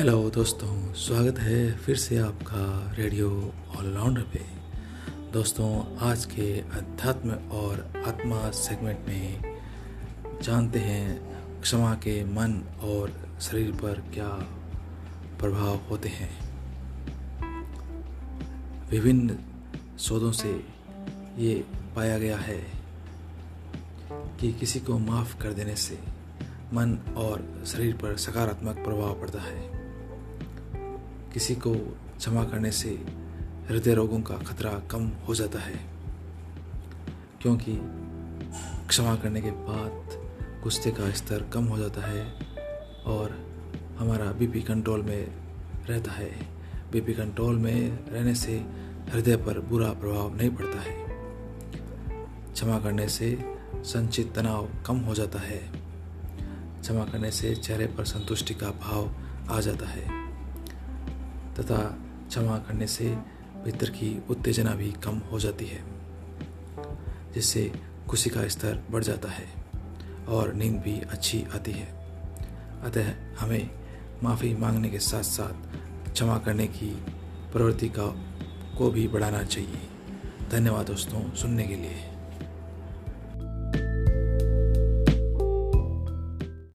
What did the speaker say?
Hello दोस्तों, स्वागत है फिर से आपका रेडियो ऑलराउंडर पे। दोस्तों, आज के अध्यात्म और आत्मा सेगमेंट में जानते हैं क्षमा के मन और शरीर पर क्या प्रभाव होते हैं। विभिन्न शोधों से ये पाया गया है कि किसी को माफ़ कर देने से मन और शरीर पर सकारात्मक प्रभाव पड़ता है। किसी को क्षमा करने से हृदय रोगों का खतरा कम हो जाता है। क्योंकि क्षमा करने के बाद गुस्से का स्तर कम हो जाता है और हमारा बीपी कंट्रोल में रहता है। बीपी कंट्रोल में रहने से हृदय पर बुरा प्रभाव नहीं पड़ता है। क्षमा करने से संचित तनाव कम हो जाता है। क्षमा करने से चेहरे पर संतुष्टि का भाव आ जाता है। तथा क्षमा करने से भीतर की उत्तेजना भी कम हो जाती है, जिससे खुशी का स्तर बढ़ जाता है और नींद भी अच्छी आती है। अतः हमें माफ़ी मांगने के साथ साथ क्षमा करने की प्रवृत्ति का को भी बढ़ाना चाहिए। धन्यवाद दोस्तों, सुनने के लिए।